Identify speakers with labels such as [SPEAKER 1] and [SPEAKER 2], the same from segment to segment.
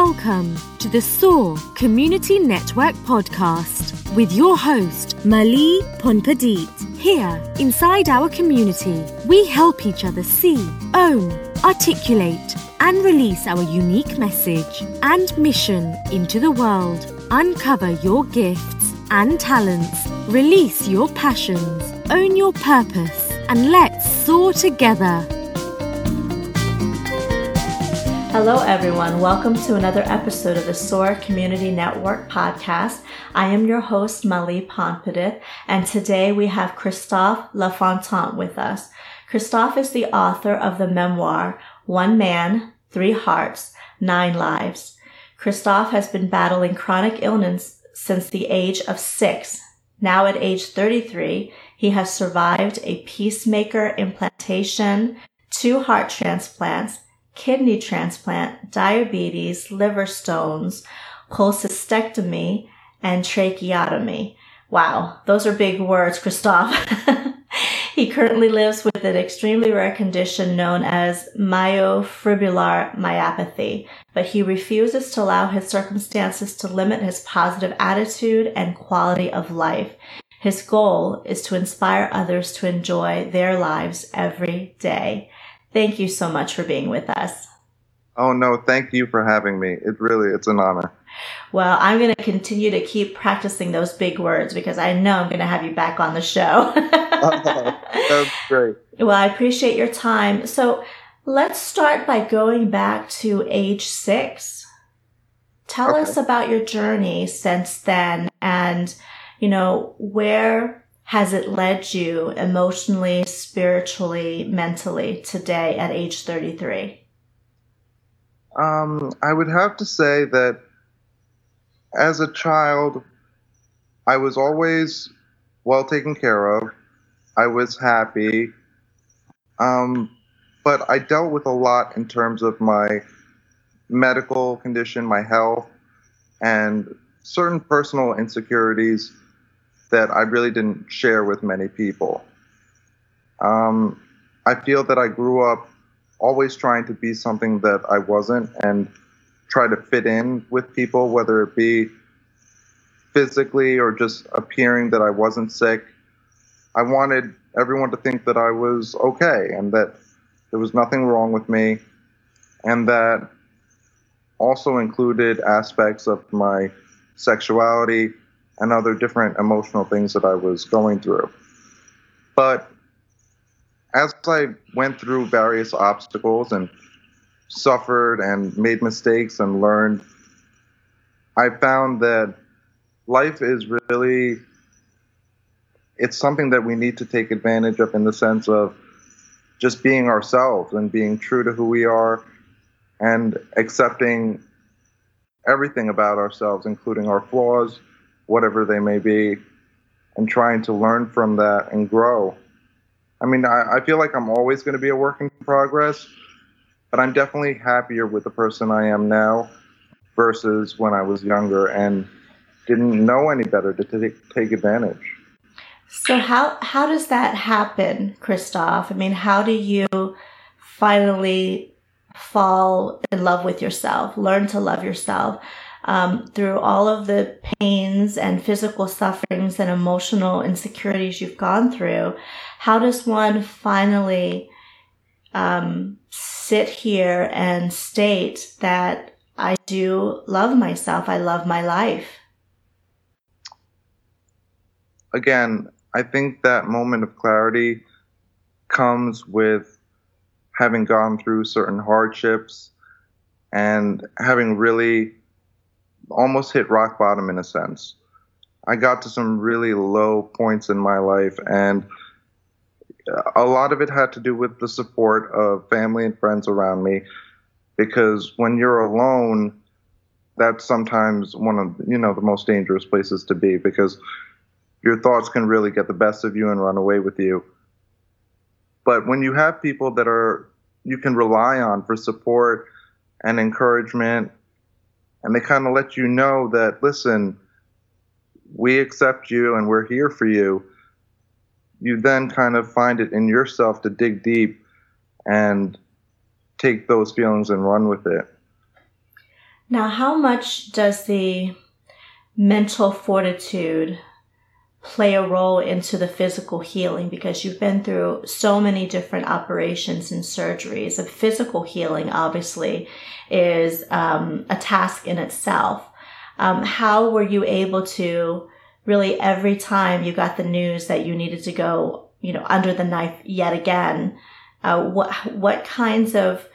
[SPEAKER 1] Welcome to the SOAR Community Network podcast with your host, Mali Phonpadith. Here, inside our community, we help each other see, own, articulate, and release our unique message and mission into the world. Uncover your gifts and talents, release your passions, own your purpose, and let's soar together.
[SPEAKER 2] Hello, everyone. Welcome to another episode of the SOAR Community Network podcast. I am your host, Mali Phonpadith, and today we have Christophe Lafontant with us. Christophe is the author of the memoir, One Man, Three Hearts, Nine Lives. Christophe has been battling chronic illness since the age of six. Now at age 33, he has survived a pacemaker implantation, two heart transplants, kidney transplant, diabetes, liver stones, cholecystectomy, and tracheotomy. Wow, those are big words, Christophe. he currently lives with an extremely rare condition known as myofibrillar myopathy, but he refuses to allow his circumstances to limit his positive attitude and quality of life. His goal is to inspire others to enjoy their lives every day. Thank you so much for being with us.
[SPEAKER 3] Oh no, thank you for having me. It really it's an honor.
[SPEAKER 2] Well, I'm going to continue to keep practicing those big words because I know I'm going to have you back on the show.
[SPEAKER 3] That's great.
[SPEAKER 2] Well, I appreciate your time. So, let's start by going back to age 6. Tell okay. us about your journey since then and you know, where has it led you emotionally, spiritually, mentally today at age 33?
[SPEAKER 3] Um, I would have to say that as a child, I was always well taken care of. I was happy. Um, but I dealt with a lot in terms of my medical condition, my health, and certain personal insecurities that I really didn't share with many people. Um, I feel that I grew up always trying to be something that I wasn't and try to fit in with people, whether it be physically or just appearing that I wasn't sick. I wanted everyone to think that I was okay and that there was nothing wrong with me, and that also included aspects of my sexuality and other different emotional things that I was going through. But as I went through various obstacles and suffered and made mistakes and learned, I found that life is really it's something that we need to take advantage of in the sense of just being ourselves and being true to who we are and accepting everything about ourselves including our flaws whatever they may be, and trying to learn from that and grow. I mean, I, I feel like I'm always going to be a work in progress, but I'm definitely happier with the person I am now versus when I was younger and didn't know any better to take, take advantage.
[SPEAKER 2] So how how does that happen, Christophe? I mean, how do you finally fall in love with yourself, learn to love yourself? Um, through all of the pains and physical sufferings and emotional insecurities you've gone through, how does one finally um, sit here and state that I do love myself, I love my life?
[SPEAKER 3] Again, I think that moment of clarity comes with having gone through certain hardships and having really almost hit rock bottom in a sense. I got to some really low points in my life, and a lot of it had to do with the support of family and friends around me. Because when you're alone, that's sometimes one of you know the most dangerous places to be because your thoughts can really get the best of you and run away with you. But when you have people that are you can rely on for support and encouragement and they kind of let you know that listen we accept you and we're here for you. You then kind of find it in yourself to dig deep and take those feelings and run with it.
[SPEAKER 2] Now, how much does the mental fortitude play a role into the physical healing because you've been through so many different operations and surgeries. A physical healing, obviously, is um, a task in itself. Um, how were you able to really every time you got the news that you needed to go, you know, under the knife yet again? Uh, what what kinds of,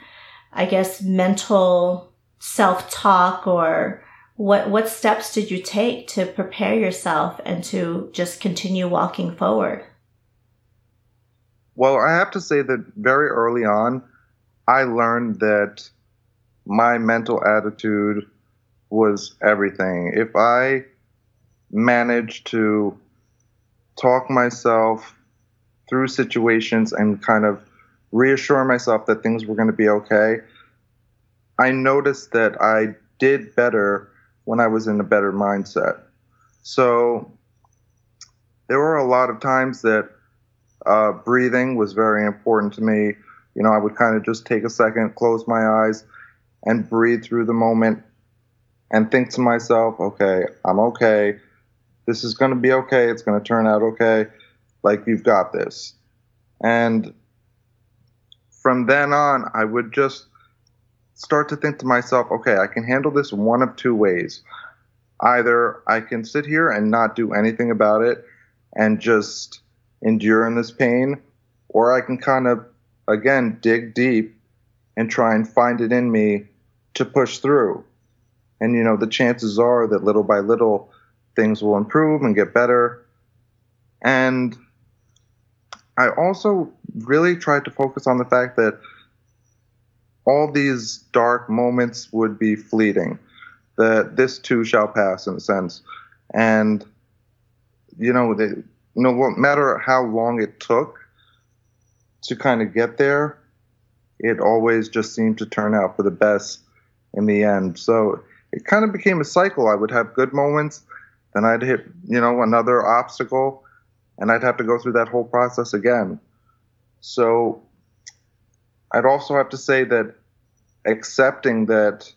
[SPEAKER 2] I guess, mental self talk or what what steps did you take to prepare yourself and to just continue walking forward?
[SPEAKER 3] Well, I have to say that very early on, I learned that my mental attitude was everything. If I managed to talk myself through situations and kind of reassure myself that things were going to be okay, I noticed that I did better when I was in a better mindset. So there were a lot of times that uh, breathing was very important to me. You know, I would kind of just take a second, close my eyes, and breathe through the moment and think to myself, okay, I'm okay. This is going to be okay. It's going to turn out okay. Like, you've got this. And from then on, I would just start to think to myself, okay, I can handle this one of two ways. Either I can sit here and not do anything about it and just endure in this pain, or I can kind of, again, dig deep and try and find it in me to push through. And, you know, the chances are that little by little things will improve and get better. And I also really tried to focus on the fact that all these dark moments would be fleeting. That this too shall pass, in a sense, and you know, they, no matter how long it took to kind of get there, it always just seemed to turn out for the best in the end. So it kind of became a cycle. I would have good moments, then I'd hit, you know, another obstacle, and I'd have to go through that whole process again. So I'd also have to say that accepting that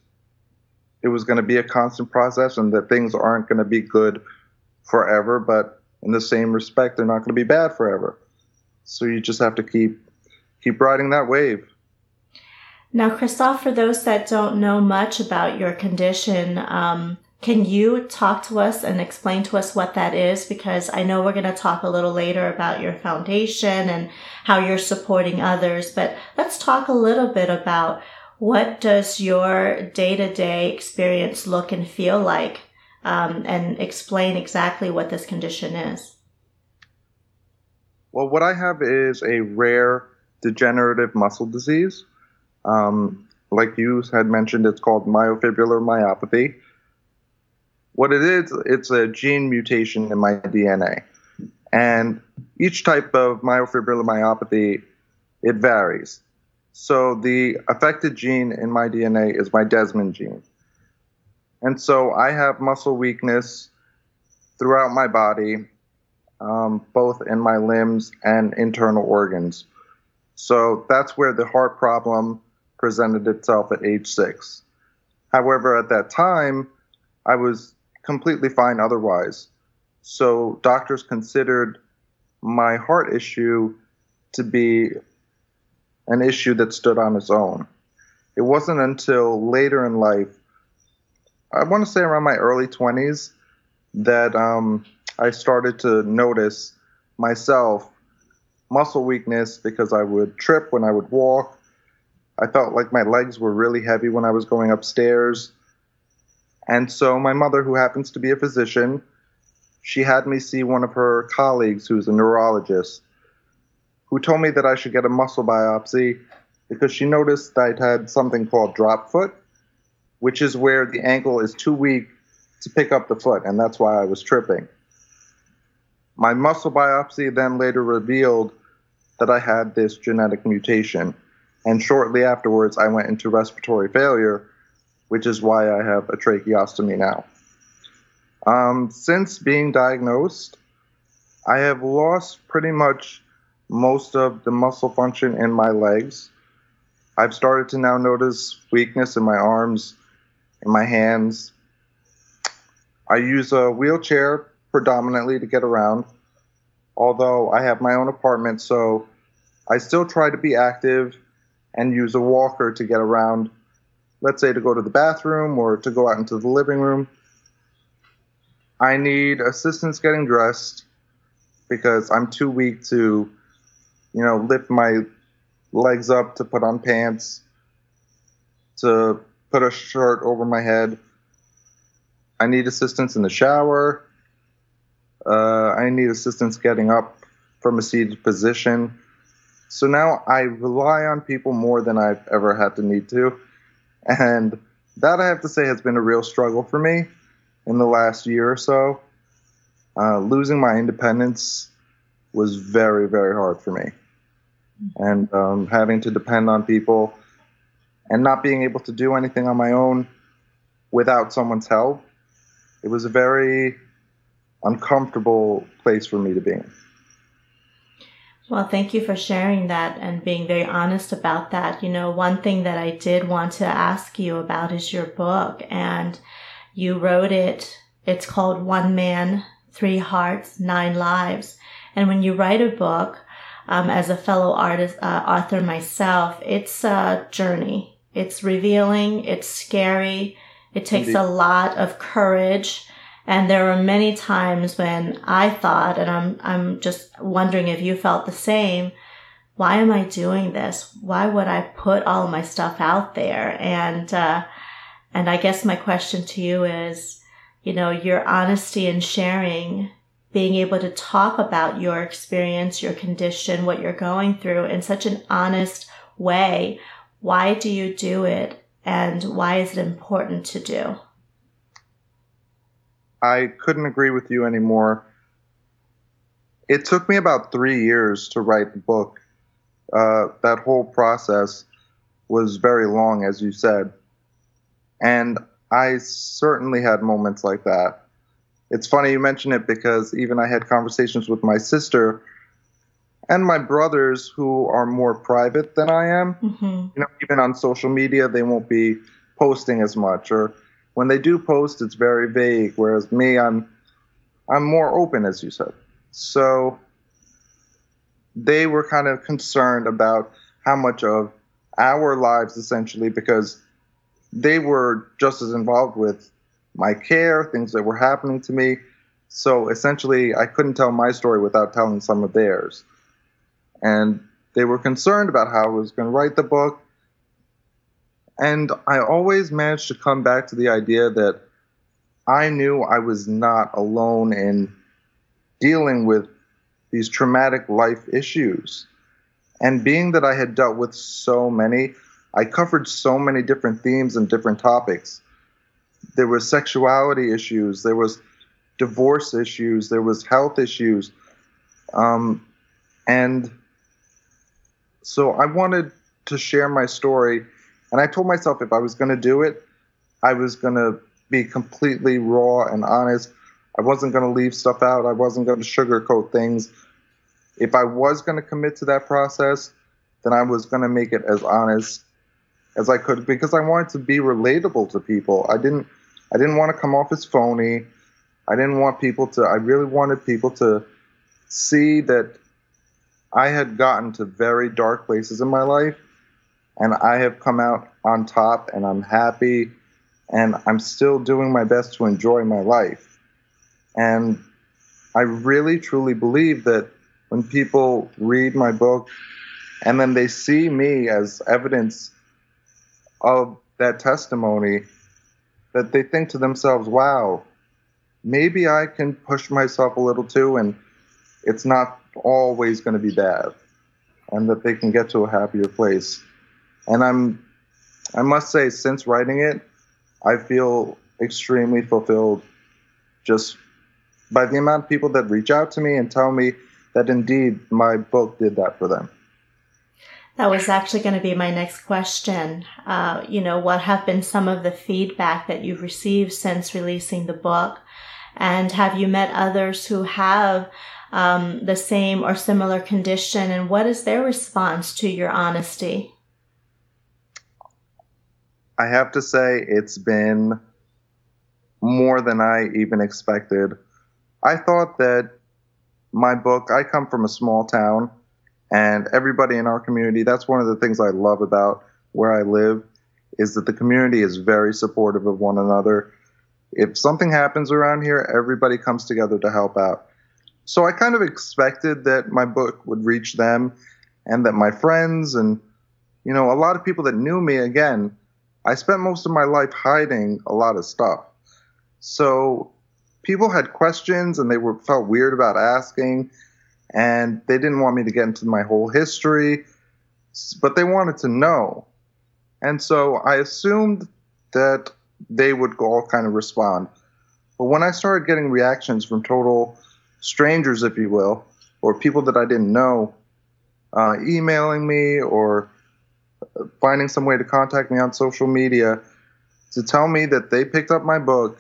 [SPEAKER 3] it was going to be a constant process and that things aren't going to be good forever, but in the same respect, they're not going to be bad forever. So you just have to keep keep riding that wave.
[SPEAKER 2] Now, Christophe, for those that don't know much about your condition, um, can you talk to us and explain to us what that is? Because I know we're going to talk a little later about your foundation and how you're supporting others, but let's talk a little bit about what does your day to day experience look and feel like? Um, and explain exactly what this condition is.
[SPEAKER 3] Well, what I have is a rare degenerative muscle disease. Um, like you had mentioned, it's called myofibrillar myopathy. What it is, it's a gene mutation in my DNA. And each type of myofibrillar myopathy, it varies. So the affected gene in my DNA is my desmin gene. And so I have muscle weakness throughout my body, um, both in my limbs and internal organs. So that's where the heart problem presented itself at age six. However, at that time, I was completely fine otherwise. So doctors considered my heart issue to be an issue that stood on its own. It wasn't until later in life, I want to say around my early 20s, that um, I started to notice myself muscle weakness because I would trip when I would walk. I felt like my legs were really heavy when I was going upstairs. And so my mother, who happens to be a physician, she had me see one of her colleagues who's a neurologist, who told me that I should get a muscle biopsy because she noticed that I'd had something called drop foot, which is where the ankle is too weak to pick up the foot, and that's why I was tripping. My muscle biopsy then later revealed that I had this genetic mutation, and shortly afterwards, I went into respiratory failure which is why I have a tracheostomy now. Um, since being diagnosed, I have lost pretty much most of the muscle function in my legs. I've started to now notice weakness in my arms in my hands. I use a wheelchair predominantly to get around, although I have my own apartment, so I still try to be active and use a walker to get around, let's say to go to the bathroom or to go out into the living room. I need assistance getting dressed because I'm too weak to, you know, lift my legs up to put on pants, to put a shirt over my head. I need assistance in the shower. Uh, I need assistance getting up from a seated position. So now I rely on people more than I've ever had to need to. And that I have to say has been a real struggle for me in the last year or so. Uh, losing my independence was very, very hard for me. And um, having to depend on people and not being able to do anything on my own without someone's help, it was a very uncomfortable place for me to be in.
[SPEAKER 2] Well, thank you for sharing that and being very honest about that. You know, one thing that I did want to ask you about is your book, and you wrote it. It's called One Man, Three Hearts, Nine Lives. And when you write a book, um, as a fellow artist, uh, author myself, it's a journey. It's revealing. It's scary. It takes Indeed. a lot of courage. And there were many times when I thought, and I'm, I'm just wondering if you felt the same. Why am I doing this? Why would I put all my stuff out there? And, uh, and I guess my question to you is, you know, your honesty and sharing being able to talk about your experience, your condition, what you're going through in such an honest way. Why do you do it? And why is it important to do?
[SPEAKER 3] I couldn't agree with you anymore. It took me about three years to write the book. Uh, that whole process was very long, as you said. And I certainly had moments like that it's funny you mention it because even I had conversations with my sister and my brothers who are more private than I am. Mm-hmm. You know, even on social media, they won't be posting as much, or when they do post, it's very vague. Whereas me, I'm I'm more open, as you said. So they were kind of concerned about how much of our lives, essentially, because they were just as involved with my care, things that were happening to me. So essentially, I couldn't tell my story without telling some of theirs. And they were concerned about how I was going to write the book. And I always managed to come back to the idea that I knew I was not alone in dealing with these traumatic life issues. And being that I had dealt with so many, I covered so many different themes and different topics there was sexuality issues, there was divorce issues, there was health issues, um, and so I wanted to share my story, and I told myself if I was going to do it, I was going to be completely raw and honest. I wasn't going to leave stuff out. I wasn't going to sugarcoat things. If I was going to commit to that process, then I was going to make it as honest as I could because I wanted to be relatable to people. I didn't I didn't want to come off as phony. I didn't want people to I really wanted people to see that I had gotten to very dark places in my life and I have come out on top and I'm happy and I'm still doing my best to enjoy my life. And I really truly believe that when people read my book and then they see me as evidence of that testimony that they think to themselves, wow, maybe I can push myself a little too, and it's not always going to be bad, and that they can get to a happier place. And I'm, I must say, since writing it, I feel extremely fulfilled just by the amount of people that reach out to me and tell me that indeed my book did that for them.
[SPEAKER 2] That was actually going to be my next question. Uh, you know, what have been some of the feedback that you've received since releasing the book? And have you met others who have um, the same or similar condition? And what is their response to your honesty?
[SPEAKER 3] I have to say it's been more than I even expected. I thought that my book, I come from a small town, and everybody in our community, that's one of the things I love about where I live, is that the community is very supportive of one another. If something happens around here, everybody comes together to help out. So I kind of expected that my book would reach them and that my friends and, you know, a lot of people that knew me, again, I spent most of my life hiding a lot of stuff. So people had questions and they were felt weird about asking and they didn't want me to get into my whole history, but they wanted to know. And so I assumed that they would all kind of respond. But when I started getting reactions from total strangers, if you will, or people that I didn't know, uh, emailing me or finding some way to contact me on social media to tell me that they picked up my book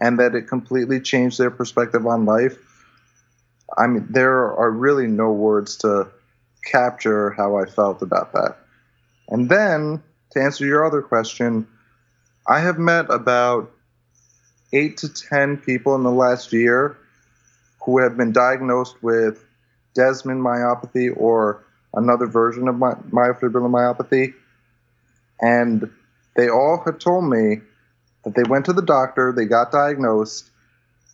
[SPEAKER 3] and that it completely changed their perspective on life. I mean, there are really no words to capture how I felt about that. And then, to answer your other question, I have met about eight to 10 people in the last year who have been diagnosed with desmin myopathy or another version of my, myofibrillar myopathy. And they all have told me that they went to the doctor, they got diagnosed,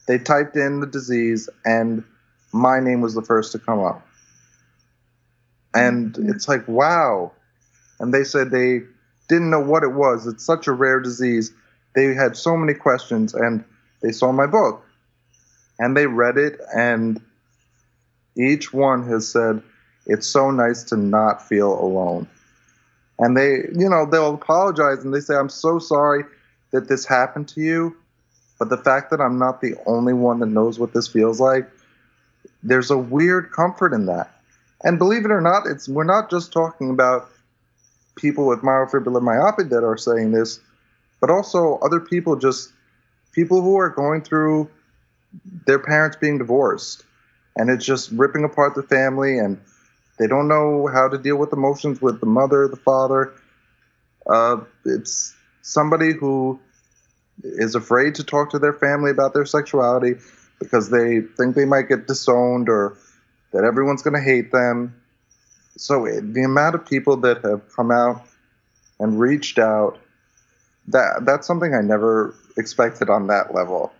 [SPEAKER 3] they typed in the disease, and my name was the first to come up. And mm-hmm. it's like, wow. And they said they didn't know what it was. It's such a rare disease. They had so many questions, and they saw my book and they read it, and each one has said, It's so nice to not feel alone. And they, you know, they'll apologize and they say, I'm so sorry that this happened to you. But the fact that I'm not the only one that knows what this feels like, there's a weird comfort in that. And believe it or not, it's we're not just talking about people with myofibrillar myopathy that are saying this, but also other people just people who are going through their parents being divorced and it's just ripping apart the family and they don't know how to deal with emotions with the mother, the father. Uh, it's somebody who is afraid to talk to their family about their sexuality because they think they might get disowned or that everyone's going to hate them. So the amount of people that have come out and reached out, that that's something I never expected on that level.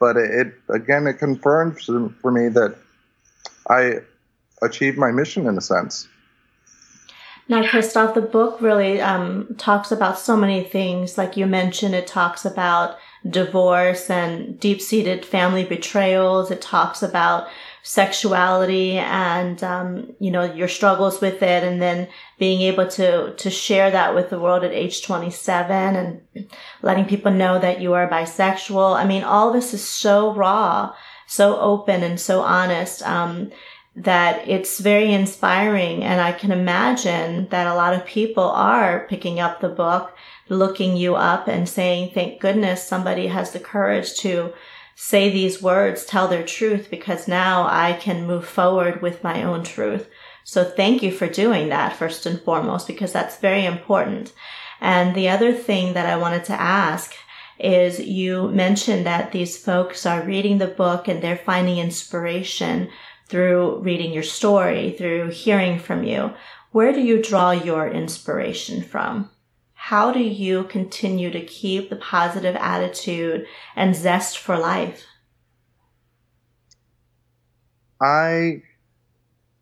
[SPEAKER 3] But it, it again, it confirmed for me that I achieved my mission in a sense.
[SPEAKER 2] Now, Christophe, the book really um, talks about so many things. Like you mentioned, it talks about divorce and deep seated family betrayals. It talks about sexuality and, um, you know, your struggles with it and then being able to, to share that with the world at age 27 and letting people know that you are bisexual. I mean, all this is so raw, so open and so honest. Um, that it's very inspiring. And I can imagine that a lot of people are picking up the book, looking you up and saying, thank goodness somebody has the courage to say these words, tell their truth, because now I can move forward with my own truth. So thank you for doing that first and foremost, because that's very important. And the other thing that I wanted to ask is you mentioned that these folks are reading the book and they're finding inspiration through reading your story, through hearing from you. Where do you draw your inspiration from? How do you continue to keep the positive attitude and zest for life?
[SPEAKER 3] I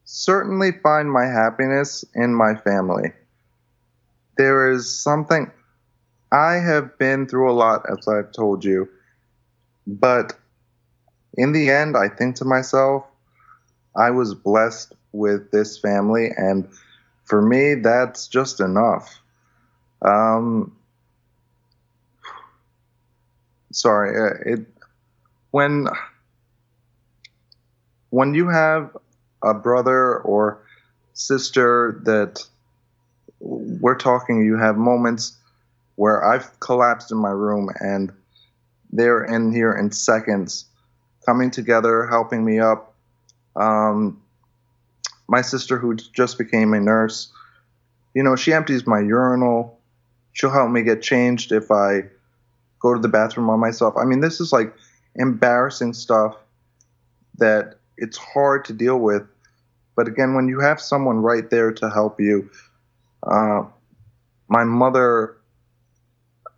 [SPEAKER 3] certainly find my happiness in my family. There is something, I have been through a lot, as I've told you, but in the end, I think to myself, I was blessed with this family, and for me, that's just enough. Um, sorry, uh, it when when you have a brother or sister that we're talking, you have moments where I've collapsed in my room and they're in here in seconds, coming together, helping me up, um, my sister, who just became a nurse, you know, she empties my urinal. She'll help me get changed if I go to the bathroom on myself. I mean, this is like embarrassing stuff that it's hard to deal with. But again, when you have someone right there to help you, uh, my mother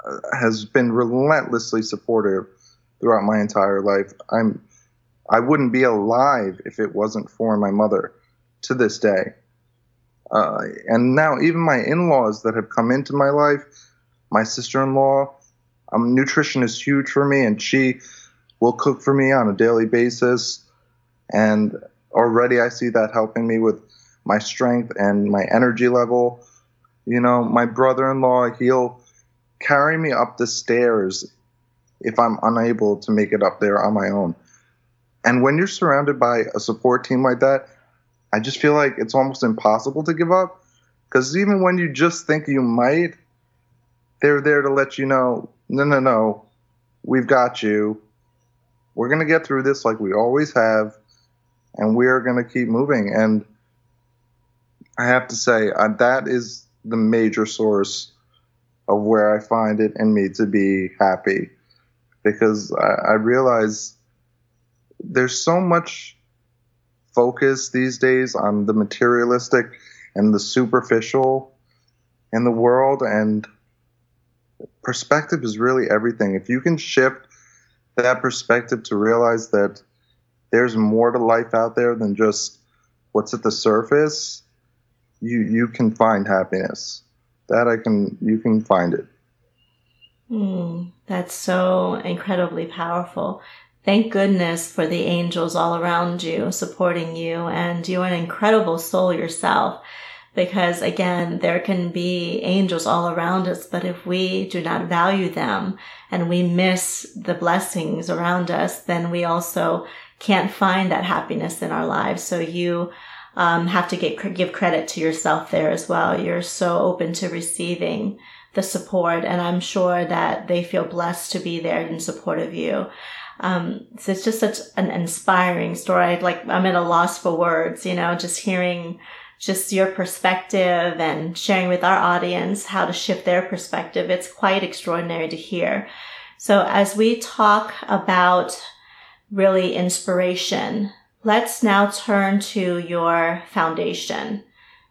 [SPEAKER 3] uh, has been relentlessly supportive throughout my entire life. I'm I wouldn't be alive if it wasn't for my mother to this day. Uh, and now even my in-laws that have come into my life, my sister-in-law, um, nutrition is huge for me, and she will cook for me on a daily basis. And already I see that helping me with my strength and my energy level. You know, my brother-in-law, he'll carry me up the stairs if I'm unable to make it up there on my own. And when you're surrounded by a support team like that, I just feel like it's almost impossible to give up. Because even when you just think you might, they're there to let you know no, no, no, we've got you. We're going to get through this like we always have, and we're going to keep moving. And I have to say, uh, that is the major source of where I find it in me to be happy because I, I realize there's so much focus these days on the materialistic and the superficial in the world and perspective is really everything. If you can shift that perspective to realize that there's more to life out there than just what's at the surface you you can find happiness. That i can you can find it.
[SPEAKER 2] Mm, that's so incredibly powerful Thank goodness for the angels all around you, supporting you, and you're an incredible soul yourself. Because again, there can be angels all around us, but if we do not value them and we miss the blessings around us, then we also can't find that happiness in our lives. So you um, have to get, give credit to yourself there as well. You're so open to receiving the support, and I'm sure that they feel blessed to be there in support of you. Um, so it's just such an inspiring story. Like I'm at a loss for words, you know, just hearing just your perspective and sharing with our audience how to shift their perspective. It's quite extraordinary to hear. So as we talk about really inspiration, let's now turn to your foundation.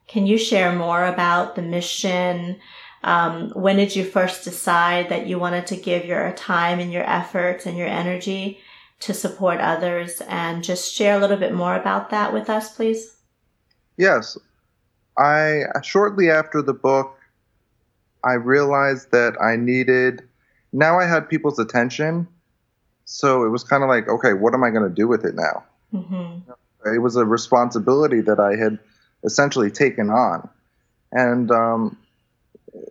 [SPEAKER 2] Can you share more about the mission, um, when did you first decide that you wanted to give your time and your efforts and your energy to support others? And just share a little bit more about that with us, please.
[SPEAKER 3] Yes. I shortly after the book, I realized that I needed, now I had people's attention. So it was kind of like, okay, what am I going to do with it now? Mm-hmm. It was a responsibility that I had essentially taken on. And um,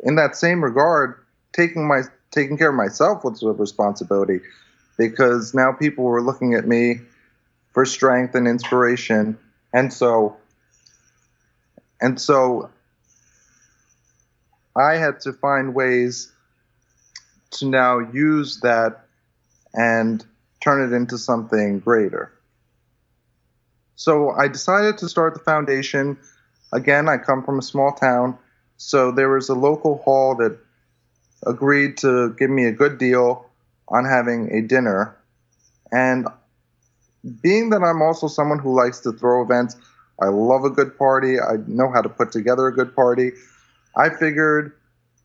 [SPEAKER 3] in that same regard, taking my taking care of myself was a responsibility because now people were looking at me for strength and inspiration, and so and so I had to find ways to now use that and turn it into something greater. So I decided to start the foundation. Again, I come from a small town so there was a local hall that agreed to give me a good deal on having a dinner. And being that I'm also someone who likes to throw events, I love a good party, I know how to put together a good party. I figured,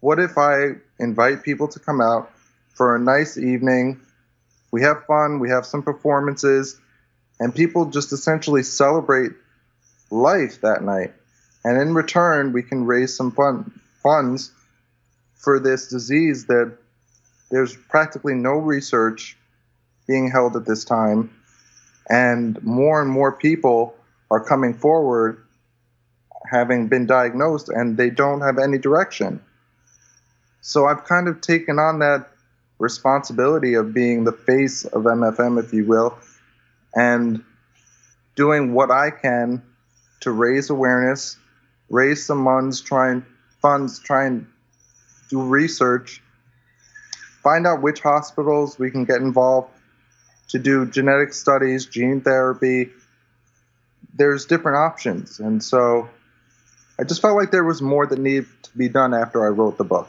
[SPEAKER 3] what if I invite people to come out for a nice evening? We have fun, we have some performances, and people just essentially celebrate life that night and in return, we can raise some fund, funds for this disease that there's practically no research being held at this time, and more and more people are coming forward having been diagnosed and they don't have any direction. So I've kind of taken on that responsibility of being the face of MFM, if you will, and doing what I can to raise awareness raise some funds, try and funds, try and do research, find out which hospitals we can get involved to do genetic studies, gene therapy. There's different options, and so I just felt like there was more that needed to be done after I wrote the book.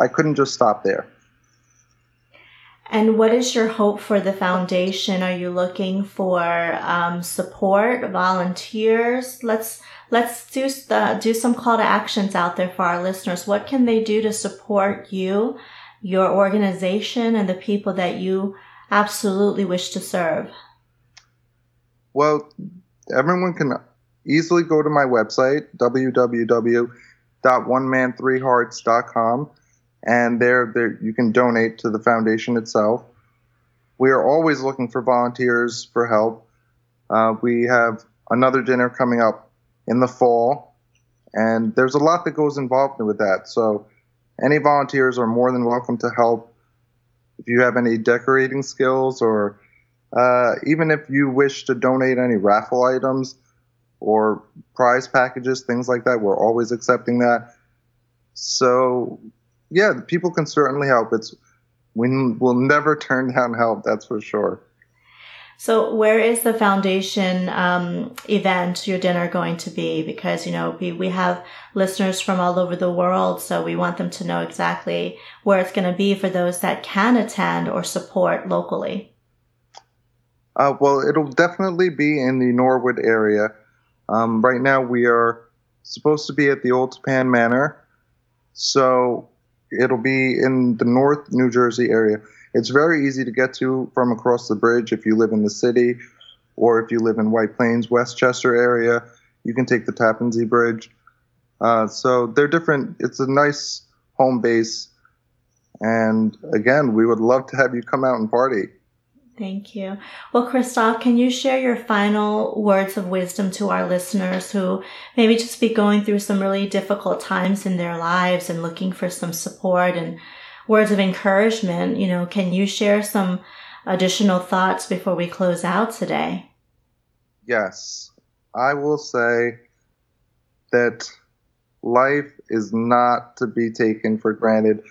[SPEAKER 3] I couldn't just stop there.
[SPEAKER 2] And what is your hope for the foundation? Are you looking for um, support, volunteers? Let's let's do uh, do some call to actions out there for our listeners. What can they do to support you, your organization, and the people that you absolutely wish to serve?
[SPEAKER 3] Well, everyone can easily go to my website www.oneman3hearts.com and there, there you can donate to the foundation itself. We are always looking for volunteers for help. Uh, we have another dinner coming up in the fall, and there's a lot that goes involved with that. So, any volunteers are more than welcome to help. If you have any decorating skills, or uh, even if you wish to donate any raffle items or prize packages, things like that, we're always accepting that. So yeah, people can certainly help. It's we will never turn down help. That's for sure.
[SPEAKER 2] So, where is the foundation um, event, your dinner, going to be? Because you know we we have listeners from all over the world, so we want them to know exactly where it's going to be for those that can attend or support locally.
[SPEAKER 3] Uh, well, it'll definitely be in the Norwood area. Um, right now, we are supposed to be at the Old Tappan Manor, so it'll be in the North New Jersey area. It's very easy to get to from across the bridge if you live in the city, or if you live in White Plains, Westchester area. You can take the Tappan Zee Bridge. Uh, so they're different. It's a nice home base, and again, we would love to have you come out and party.
[SPEAKER 2] Thank you. Well, Christophe, can you share your final words of wisdom to our listeners who maybe just be going through some really difficult times in their lives and looking for some support and words of encouragement? You know, can you share some additional thoughts before we close out today?
[SPEAKER 3] Yes. I will say that life is not to be taken for granted.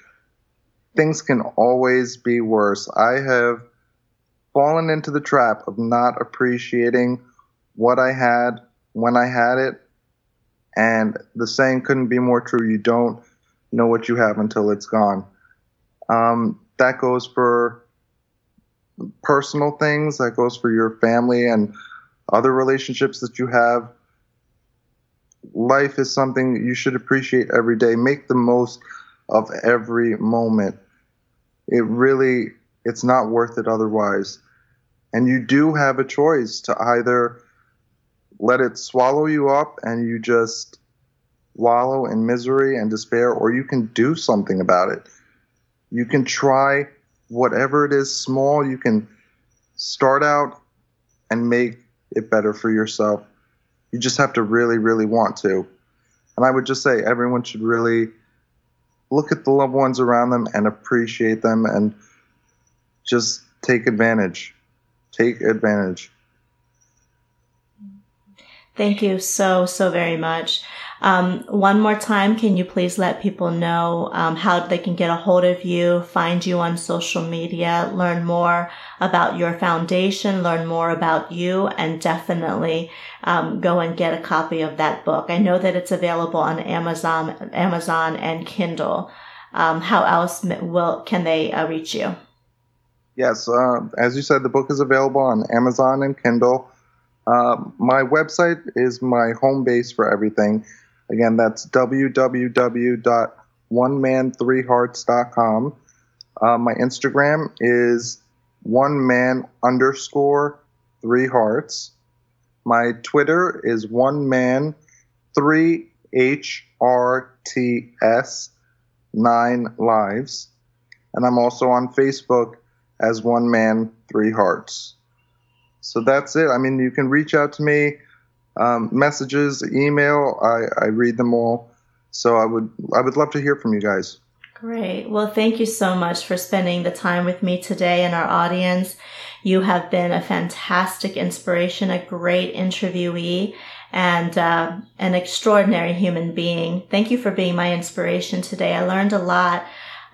[SPEAKER 3] Things can always be worse. I have fallen into the trap of not appreciating what I had when I had it. And the saying couldn't be more true. You don't know what you have until it's gone. Um, that goes for personal things, that goes for your family and other relationships that you have. Life is something you should appreciate every day. Make the most of every moment. It really, it's not worth it otherwise. And you do have a choice to either let it swallow you up and you just wallow in misery and despair, or you can do something about it. You can try whatever it is small, you can start out and make it better for yourself. You just have to really, really want to. And I would just say everyone should really look at the loved ones around them and appreciate them and just take advantage take advantage.
[SPEAKER 2] Thank you so, so very much. Um, one more time, can you please let people know um, how they can get a hold of you, find you on social media, learn more about your foundation, learn more about you, and definitely um, go and get a copy of that book. I know that it's available on Amazon, Amazon and Kindle. Um, how else will can they uh, reach you?
[SPEAKER 3] Yes, uh, as you said, the book is available on Amazon and Kindle. Uh, my website is my home base for everything. Again, that's www.oneman3hearts.com. Uh, my Instagram is one man underscore three hearts. My Twitter is one man three H R T S nine lives. And I'm also on Facebook as one man, three hearts. So that's it. I mean, you can reach out to me, um, messages, email. I, I read them all. So I would I would love to hear from you guys.
[SPEAKER 2] Great. Well, thank you so much for spending the time with me today and our audience. You have been a fantastic inspiration, a great interviewee, and uh, an extraordinary human being. Thank you for being my inspiration today. I learned a lot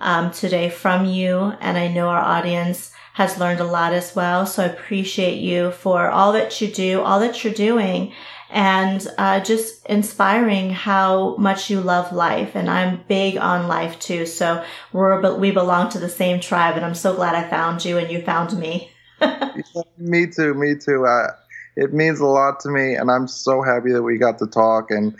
[SPEAKER 2] um, today from you. And I know our audience has learned a lot as well. So I appreciate you for all that you do, all that you're doing and uh, just inspiring how much you love life. And I'm big on life too. So we're, we belong to the same tribe and I'm so glad I found you and you found me.
[SPEAKER 3] me too. Me too. Uh, it means a lot to me and I'm so happy that we got to talk and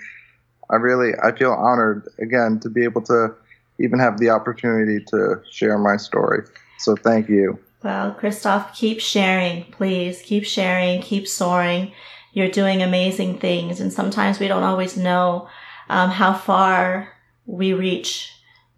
[SPEAKER 3] I really, I feel honored again to be able to even have the opportunity to share my story. So thank you.
[SPEAKER 2] Well, Christophe, keep sharing, please. Keep sharing, keep soaring. You're doing amazing things. And sometimes we don't always know um, how far we reach.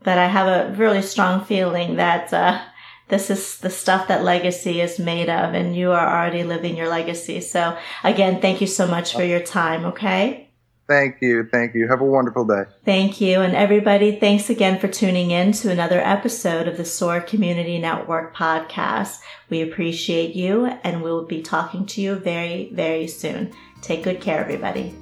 [SPEAKER 2] But I have a really strong feeling that uh, this is the stuff that legacy is made of, and you are already living your legacy. So, again, thank you so much for your time, okay?
[SPEAKER 3] Thank you. Thank you. Have a wonderful day.
[SPEAKER 2] Thank you. And everybody, thanks again for tuning in to another episode of the SOAR Community Network podcast. We appreciate you and we will be talking to you very, very soon. Take good care, everybody.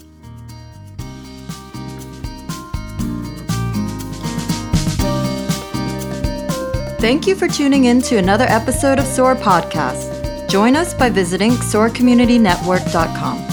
[SPEAKER 4] Thank you for tuning in to another episode of SOAR Podcast. Join us by visiting soarcommunitynetwork.com.